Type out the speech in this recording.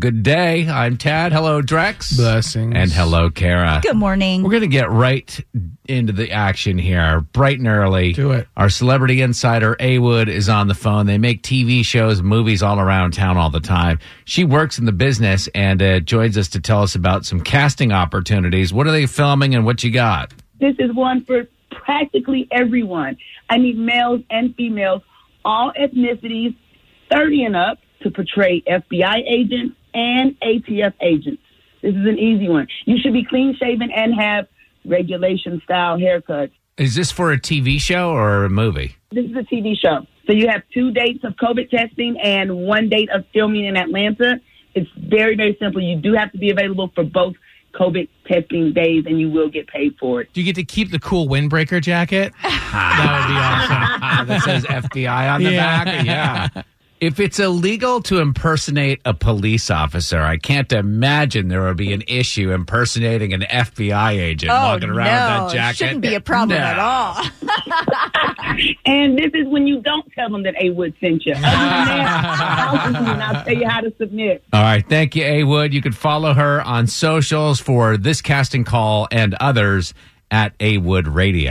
Good day. I'm Tad. Hello, Drex. Blessings. And hello, Kara. Good morning. We're going to get right into the action here, bright and early. Do it. Our celebrity insider, A Wood, is on the phone. They make TV shows, movies all around town all the time. She works in the business and uh, joins us to tell us about some casting opportunities. What are they filming and what you got? This is one for practically everyone. I need males and females, all ethnicities, 30 and up, to portray FBI agents and ATF agents. This is an easy one. You should be clean shaven and have regulation style haircuts. Is this for a TV show or a movie? This is a TV show. So you have two dates of COVID testing and one date of filming in Atlanta. It's very, very simple. You do have to be available for both COVID testing days and you will get paid for it. Do you get to keep the cool windbreaker jacket? that would be awesome. that says FBI on the Yeah. back. Yeah. If it's illegal to impersonate a police officer, I can't imagine there would be an issue impersonating an FBI agent oh, walking around no, with that jacket. shouldn't be a problem No. at all. And this is when you don't tell them that A Wood sent you. Other than that, I'll I'll tell you how to submit. All right. Thank you, A Wood. You can follow her on socials for this casting call and others at A Wood Radio.